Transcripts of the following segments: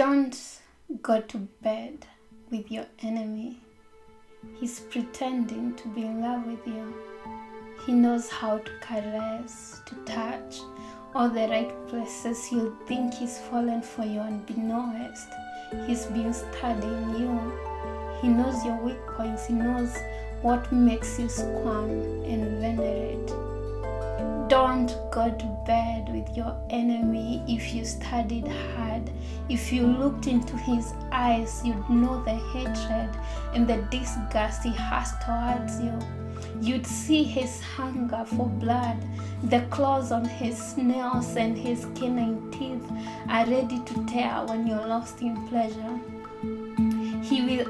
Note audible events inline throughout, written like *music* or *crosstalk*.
Don't go to bed with your enemy. He's pretending to be in love with you. He knows how to caress, to touch, all the right places you'll think he's fallen for you and unbeknownst. He's been studying you. He knows your weak points. He knows what makes you squirm and venerate. Don't go to bed with your enemy if you studied hard. If you looked into his eyes, you'd know the hatred and the disgust he has towards you. You'd see his hunger for blood. The claws on his nails and his canine teeth are ready to tear when you're lost in pleasure.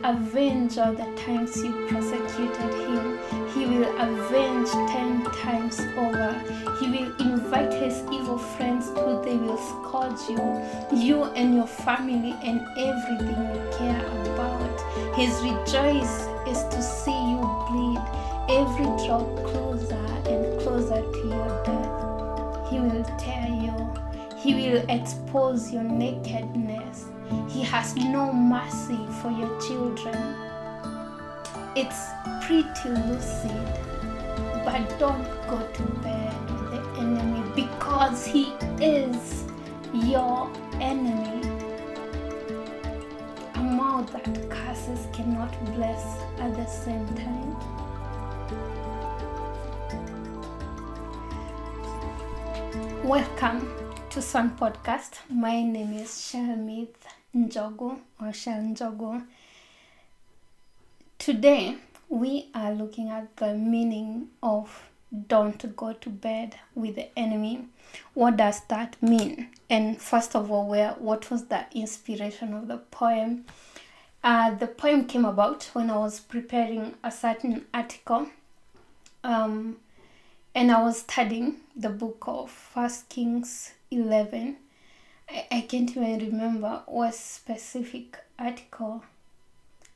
Avenge all the times you persecuted him. He will avenge ten times over. He will invite his evil friends who they will scourge you, you and your family and everything you care about. His rejoice is to see you bleed every drop closer and closer to your death. He will tear you. He will expose your nakedness. He has no mercy for your children. It's pretty lucid, but don't go to bed with the enemy because he is your enemy. A mouth that curses cannot bless at the same time. Welcome to Sun Podcast. My name is Shelmith Njogu or Shel Njogu. Today we are looking at the meaning of don't go to bed with the enemy. What does that mean? And first of all, where what was the inspiration of the poem? Uh, the poem came about when I was preparing a certain article. Um, and I was studying the book of First Kings 11. I, I can't even remember what specific article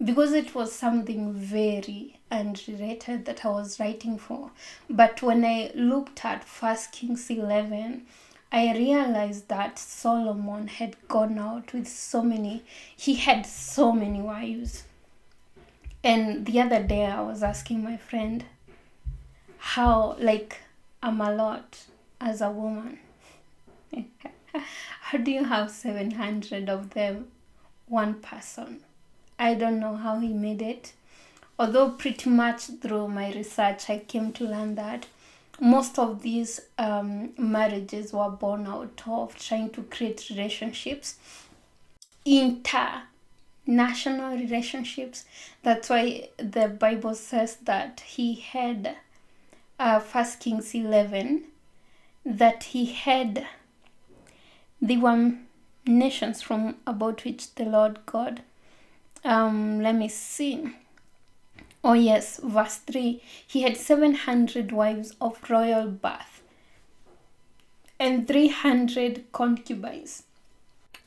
because it was something very unrelated that I was writing for. But when I looked at First Kings 11, I realized that Solomon had gone out with so many, he had so many wives. And the other day I was asking my friend, how like I'm a lot as a woman. *laughs* how do you have 700 of them one person? I don't know how he made it. Although pretty much through my research I came to learn that most of these um, marriages were born out of trying to create relationships international relationships that's why the bible says that he had uh, First Kings 11 that he had the one nations from about which the Lord God. Um, let me see. Oh, yes, verse 3 He had 700 wives of royal birth and 300 concubines.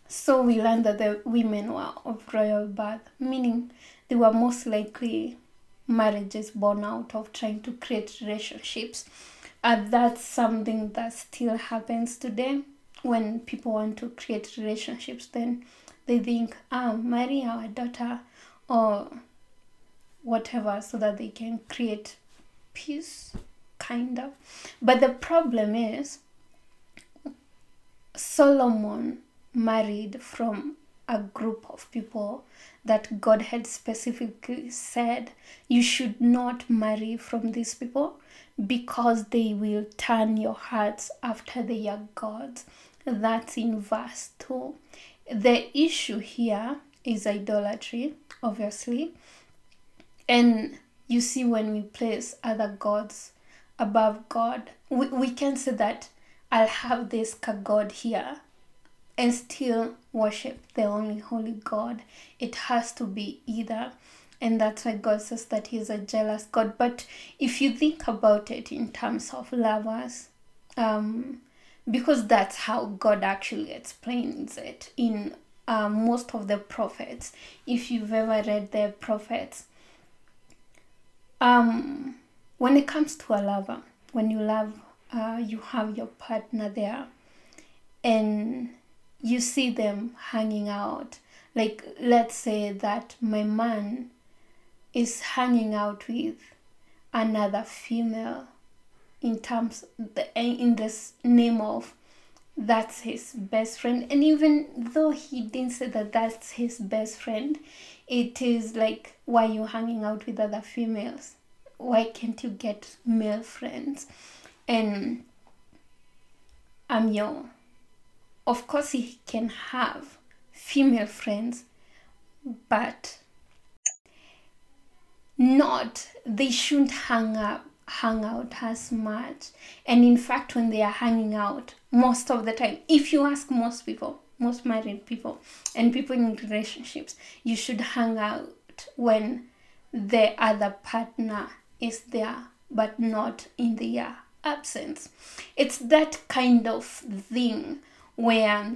So we learn that the women were of royal birth, meaning they were most likely marriages born out of trying to create relationships. And that's something that still happens today when people want to create relationships. Then they think, ah, marry our daughter or whatever so that they can create peace, kind of. But the problem is, Solomon married from a group of people that God had specifically said you should not marry from these people because they will turn your hearts after their gods. That's in verse 2. The issue here is idolatry, obviously. And you see, when we place other gods above God, we, we can say that I'll have this God here and still worship the only holy God. It has to be either. And that's why God says that He's a jealous God. But if you think about it in terms of lovers, um, because that's how God actually explains it in uh, most of the prophets. If you've ever read the prophets, um, when it comes to a lover, when you love, uh, you have your partner there, and you see them hanging out. Like, let's say that my man is hanging out with another female in terms the in this name of that's his best friend. And even though he didn't say that that's his best friend it is like why you hanging out with other females? Why can't you get male friends? And i'm young of course he can have female friends but not they shouldn't hang up hang out as much. And in fact when they are hanging out most of the time if you ask most people most married people and people in relationships you should hang out when the other partner is there but not in their absence. It's that kind of thing where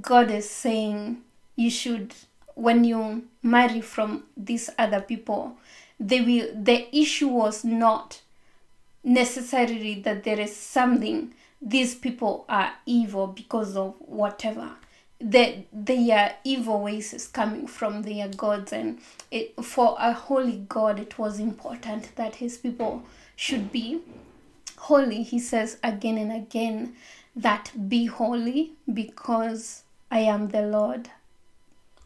god is saying you should when you marry from these other people they will the issue was not necessarily that there is something these people are evil because of whatever. That they their evil ways is coming from their gods and it, for a holy god it was important that his people should be holy. He says again and again that be holy because i am the lord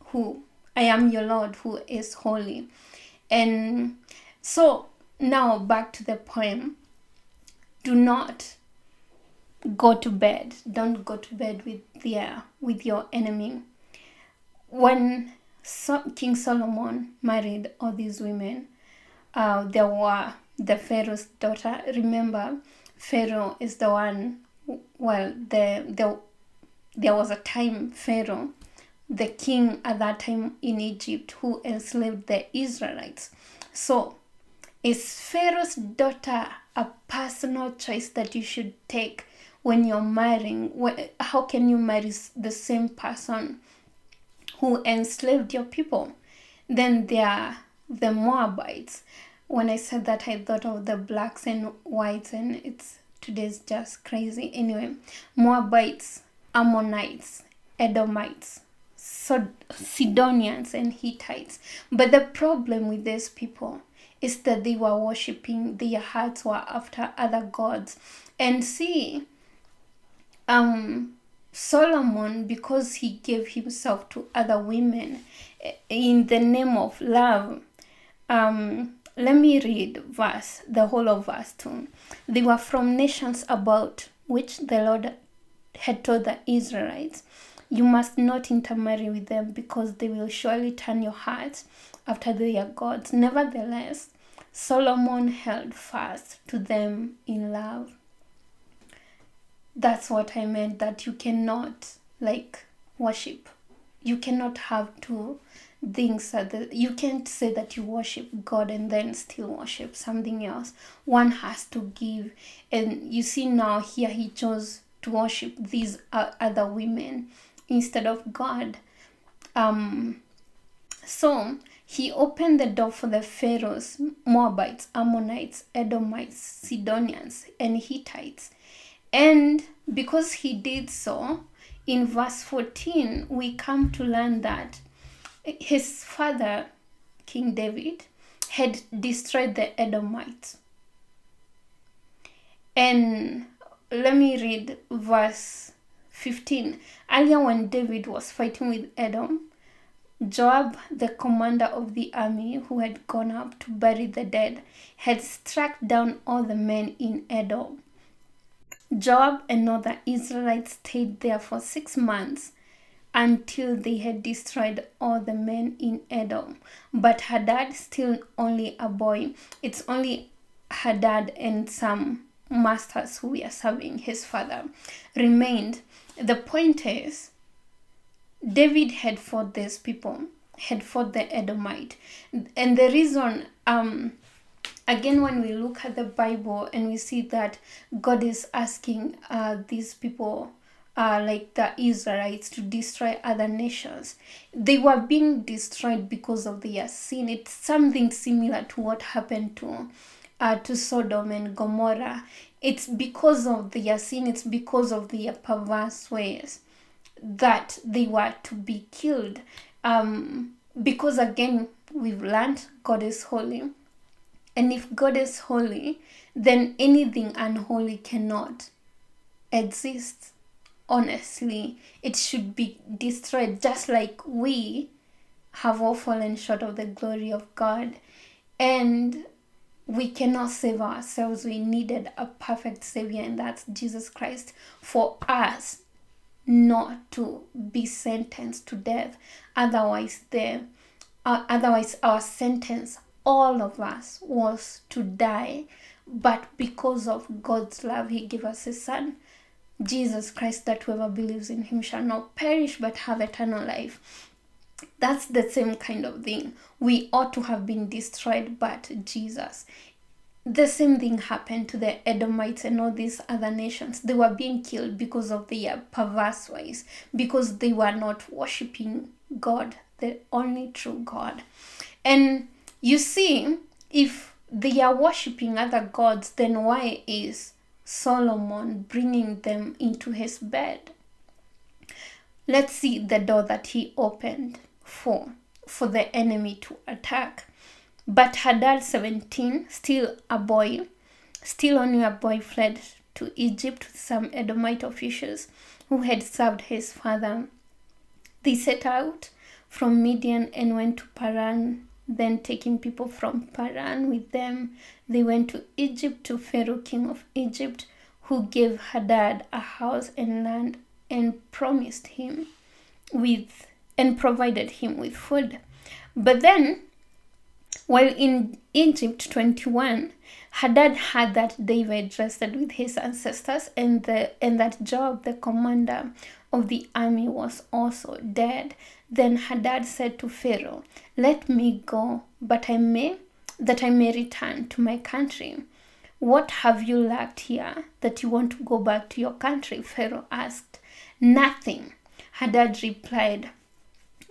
who i am your lord who is holy and so now back to the poem. Do not go to bed. Don't go to bed with their with your enemy. When so, king solomon married all these women uh, there were the pharaoh's daughter. Remember pharaoh is the one well the, the there was a time pharaoh the king at that time in Egypt who enslaved the Israelites. So, is Pharaoh's daughter a personal choice that you should take when you're marrying? How can you marry the same person who enslaved your people? Then there are the Moabites. When I said that, I thought of the blacks and whites, and it's today's just crazy. Anyway, Moabites, Ammonites, Edomites, Sidonians and Hittites. But the problem with these people is that they were worshipping, their hearts were after other gods. And see, um, Solomon, because he gave himself to other women eh, in the name of love, um, let me read verse, the whole of verse 2. They were from nations about which the Lord had told the Israelites you must not intermarry with them because they will surely turn your heart after their gods. Nevertheless, Solomon held fast to them in love. That's what I meant that you cannot like worship. You cannot have two things that you can't say that you worship God and then still worship something else. One has to give. And you see now here he chose to worship these other women instead of God. Um, so he opened the door for the Pharaohs, Moabites, Ammonites, Edomites, Sidonians, and Hittites. And because he did so, in verse 14, we come to learn that his father, King David, had destroyed the Edomites. And let me read verse 15. Earlier, when David was fighting with Edom, Joab, the commander of the army who had gone up to bury the dead, had struck down all the men in Edom. Joab and other Israelites stayed there for six months until they had destroyed all the men in Edom. But Hadad, still only a boy, it's only Hadad and some masters who were serving his father, remained the point is, David had fought these people, had fought the Edomite. And the reason, um, again, when we look at the Bible and we see that God is asking uh, these people, uh, like the Israelites, to destroy other nations, they were being destroyed because of their sin. It's something similar to what happened to uh, to Sodom and Gomorrah, it's because of their sin, it's because of their perverse ways that they were to be killed. Um, because again, we've learned God is holy. And if God is holy, then anything unholy cannot exist. Honestly, it should be destroyed just like we have all fallen short of the glory of God. And we cannot save ourselves. We needed a perfect Savior, and that's Jesus Christ for us not to be sentenced to death. Otherwise, the uh, otherwise our sentence, all of us, was to die. But because of God's love, He gave us His Son, Jesus Christ, that whoever believes in Him shall not perish but have eternal life. That's the same kind of thing. We ought to have been destroyed, but Jesus. The same thing happened to the Edomites and all these other nations. They were being killed because of their perverse ways, because they were not worshipping God, the only true God. And you see, if they are worshipping other gods, then why is Solomon bringing them into his bed? Let's see the door that he opened for for the enemy to attack. But Hadad 17, still a boy, still only a boy, fled to Egypt with some Edomite officials who had served his father. They set out from Midian and went to Paran. Then, taking people from Paran with them, they went to Egypt to Pharaoh, king of Egypt, who gave Hadad a house and land and promised him with and provided him with food. But then, while in Egypt 21, Hadad heard that David rested with his ancestors and, the, and that Joab, the commander of the army, was also dead. Then Hadad said to Pharaoh, Let me go, but I may that I may return to my country. What have you lacked here that you want to go back to your country? Pharaoh asked. Nothing. Hadad replied,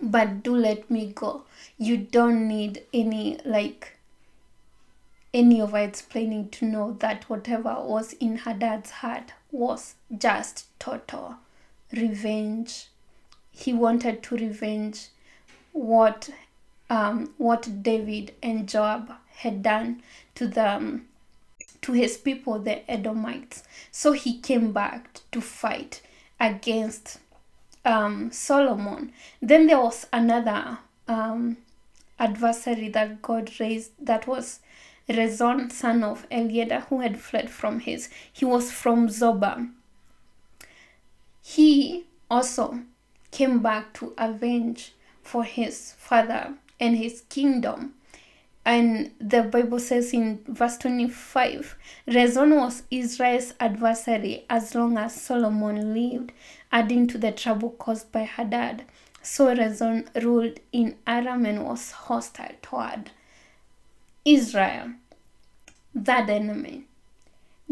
but do let me go. You don't need any, like, any of our explaining to know that whatever was in Hadad's heart was just total revenge. He wanted to revenge what um, what David and Joab had done to them to his people, the Edomites. So he came back to fight against um, Solomon. Then there was another um, adversary that God raised that was Rezon, son of Eliada, who had fled from his. He was from Zobah. He also came back to avenge for his father and his kingdom. And the Bible says in verse 25 Rezon was Israel's adversary as long as Solomon lived, adding to the trouble caused by Hadad. So Rezon ruled in Aram and was hostile toward Israel. That enemy,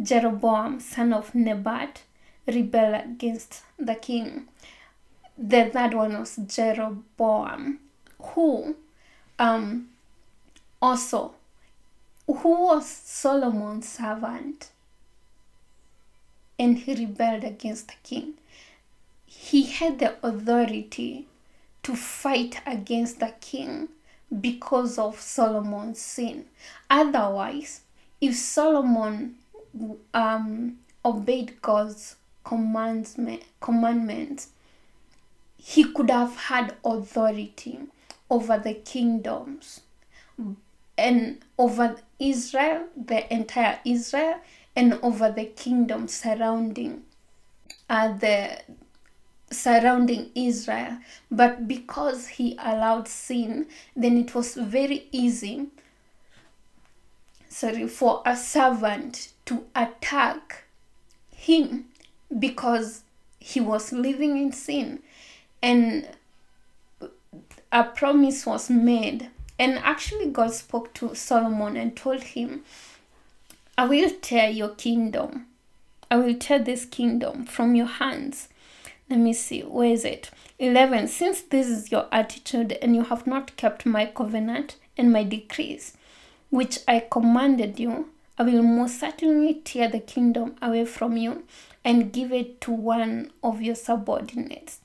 Jeroboam, son of Nebat, rebelled against the king. The third one was Jeroboam, who um, also who was Solomon's servant and he rebelled against the king. He had the authority to fight against the king because of Solomon's sin. Otherwise, if Solomon um, obeyed God's commandment, commandments, he could have had authority over the kingdoms and over Israel, the entire Israel, and over the kingdom surrounding uh, the surrounding Israel. But because he allowed sin, then it was very easy sorry for a servant to attack him because he was living in sin and a promise was made and actually, God spoke to Solomon and told him, I will tear your kingdom. I will tear this kingdom from your hands. Let me see, where is it? 11. Since this is your attitude and you have not kept my covenant and my decrees, which I commanded you, I will most certainly tear the kingdom away from you and give it to one of your subordinates.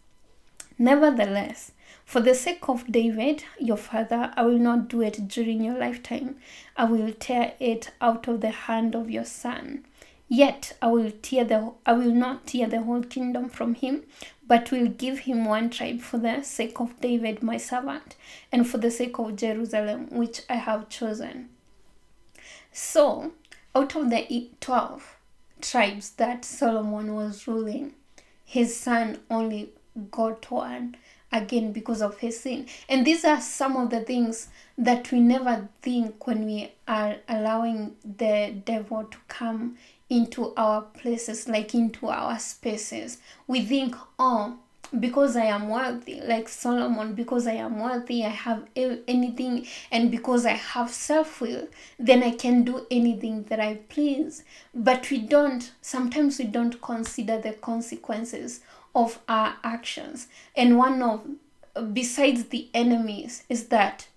Nevertheless, for the sake of David, your father, I will not do it during your lifetime. I will tear it out of the hand of your son. Yet I will tear the I will not tear the whole kingdom from him, but will give him one tribe for the sake of David my servant, and for the sake of Jerusalem which I have chosen. So, out of the twelve tribes that Solomon was ruling, his son only got one again because of his sin. And these are some of the things that we never think when we are allowing the devil to come into our places, like into our spaces. We think, oh, because I am wealthy, like Solomon, because I am wealthy, I have anything, and because I have self will, then I can do anything that I please. But we don't, sometimes we don't consider the consequences of our actions. And one of, besides the enemies, is that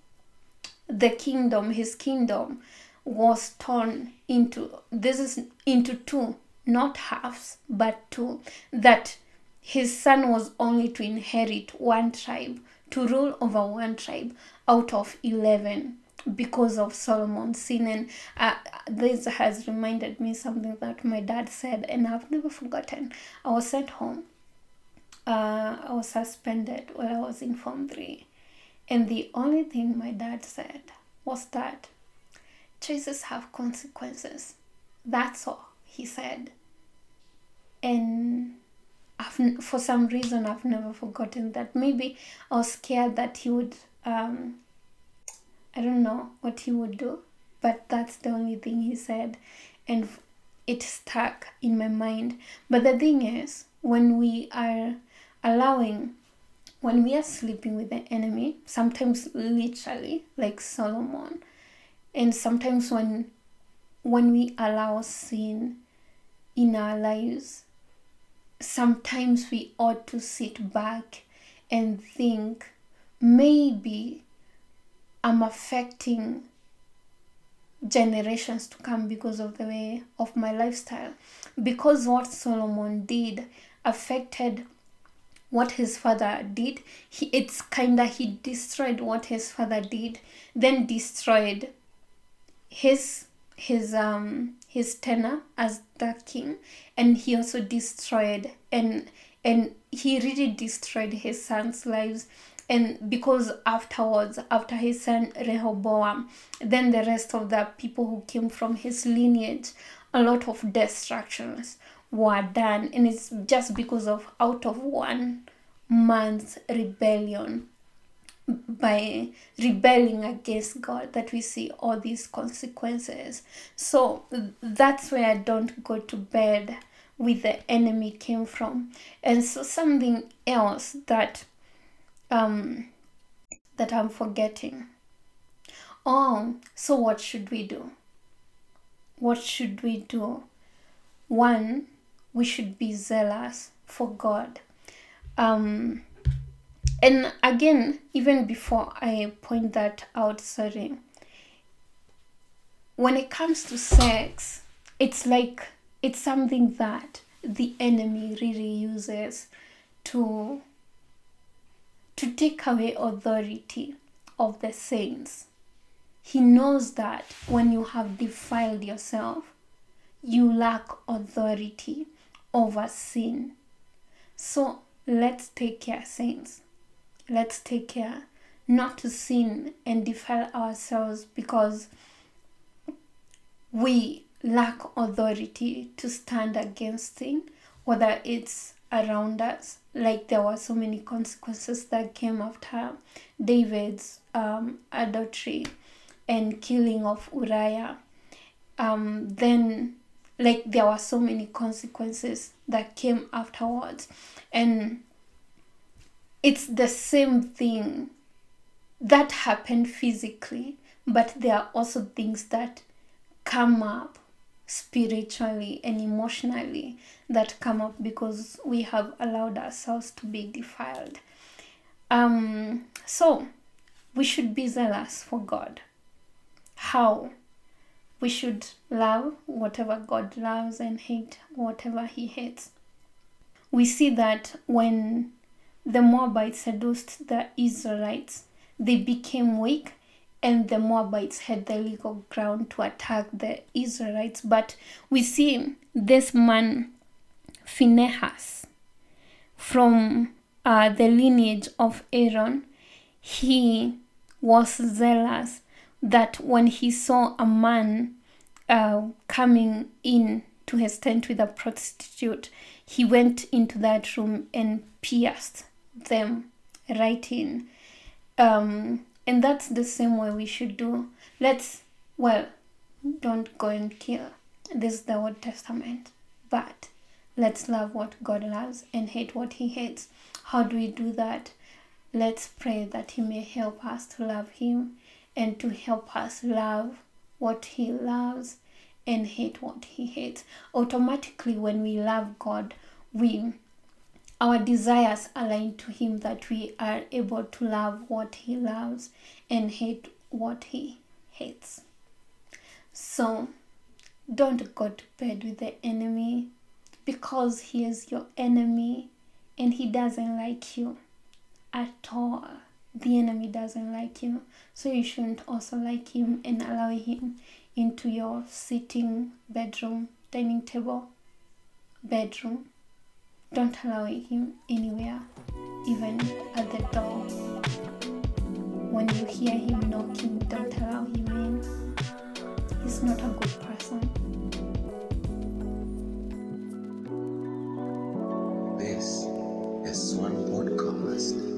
the kingdom, his kingdom, was torn into, this is into two, not halves, but two. That his son was only to inherit one tribe, to rule over one tribe out of 11 because of Solomon's sin. And uh, this has reminded me something that my dad said, and I've never forgotten. I was sent home uh, I was suspended while I was in Form 3. And the only thing my dad said was that choices have consequences. That's all, he said. And I've, for some reason, I've never forgotten that. Maybe I was scared that he would, um, I don't know what he would do, but that's the only thing he said. And it stuck in my mind. But the thing is, when we are allowing when we are sleeping with the enemy, sometimes literally, like Solomon, and sometimes when when we allow sin in our lives, sometimes we ought to sit back and think maybe I'm affecting generations to come because of the way of my lifestyle. Because what Solomon did affected what his father did he it's kinda he destroyed what his father did then destroyed his his um his tenure as the king and he also destroyed and and he really destroyed his son's lives. And because afterwards after his son rehoboam then the rest of the people who came from his lineage a lot of destructions were done. And it's just because of out of one man's rebellion by rebelling against God that we see all these consequences. So that's where I don't go to bed with the enemy came from. And so something else that um that I'm forgetting. Oh, so what should we do? What should we do? One, we should be zealous for God. Um, and again, even before I point that out, sorry, when it comes to sex, it's like it's something that the enemy really uses to to take away authority of the saints. He knows that when you have defiled yourself, you lack authority over sin. So let's take care, saints. Let's take care not to sin and defile ourselves because we lack authority to stand against sin, whether it's around us. Like there were so many consequences that came after David's um, adultery and killing of Uriah. Um, then like there were so many consequences that came afterwards and it's the same thing that happened physically but there are also things that come up spiritually and emotionally that come up because we have allowed ourselves to be defiled. Um so we should be zealous for god. How? We should love whatever God loves and hate whatever He hates. We see that when the Moabites seduced the Israelites. They became weak, and the Moabites had the legal ground to attack the Israelites. But we see this man, Phinehas, from uh, the lineage of Aaron, he was zealous that when he saw a man uh, coming in to his tent with a prostitute, he went into that room and pierced them right in. Um, and that's the same way we should do. Let's, well, don't go and kill. This is the Old Testament. But let's love what God loves and hate what He hates. How do we do that? Let's pray that He may help us to love Him and to help us love what He loves and hate what He hates. Automatically, when we love God, we our desires align to him that we are able to love what he loves and hate what he hates. So don't go to bed with the enemy because he is your enemy and he doesn't like you at all. The enemy doesn't like you so you shouldn't also like him and allow him into your sitting bedroom dining table bedroom don't allow him anywhere, even at the door. When you hear him knocking, don't allow him in. He's not a good person. This is one podcast.